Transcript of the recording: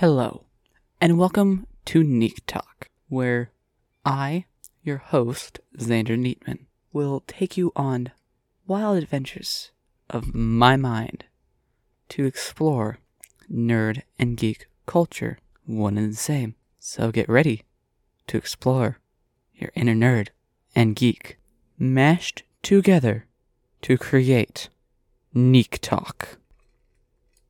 Hello, and welcome to Neek Talk, where I, your host, Xander Neatman, will take you on wild adventures of my mind to explore nerd and geek culture, one and the same. So get ready to explore your inner nerd and geek, mashed together to create Neek Talk.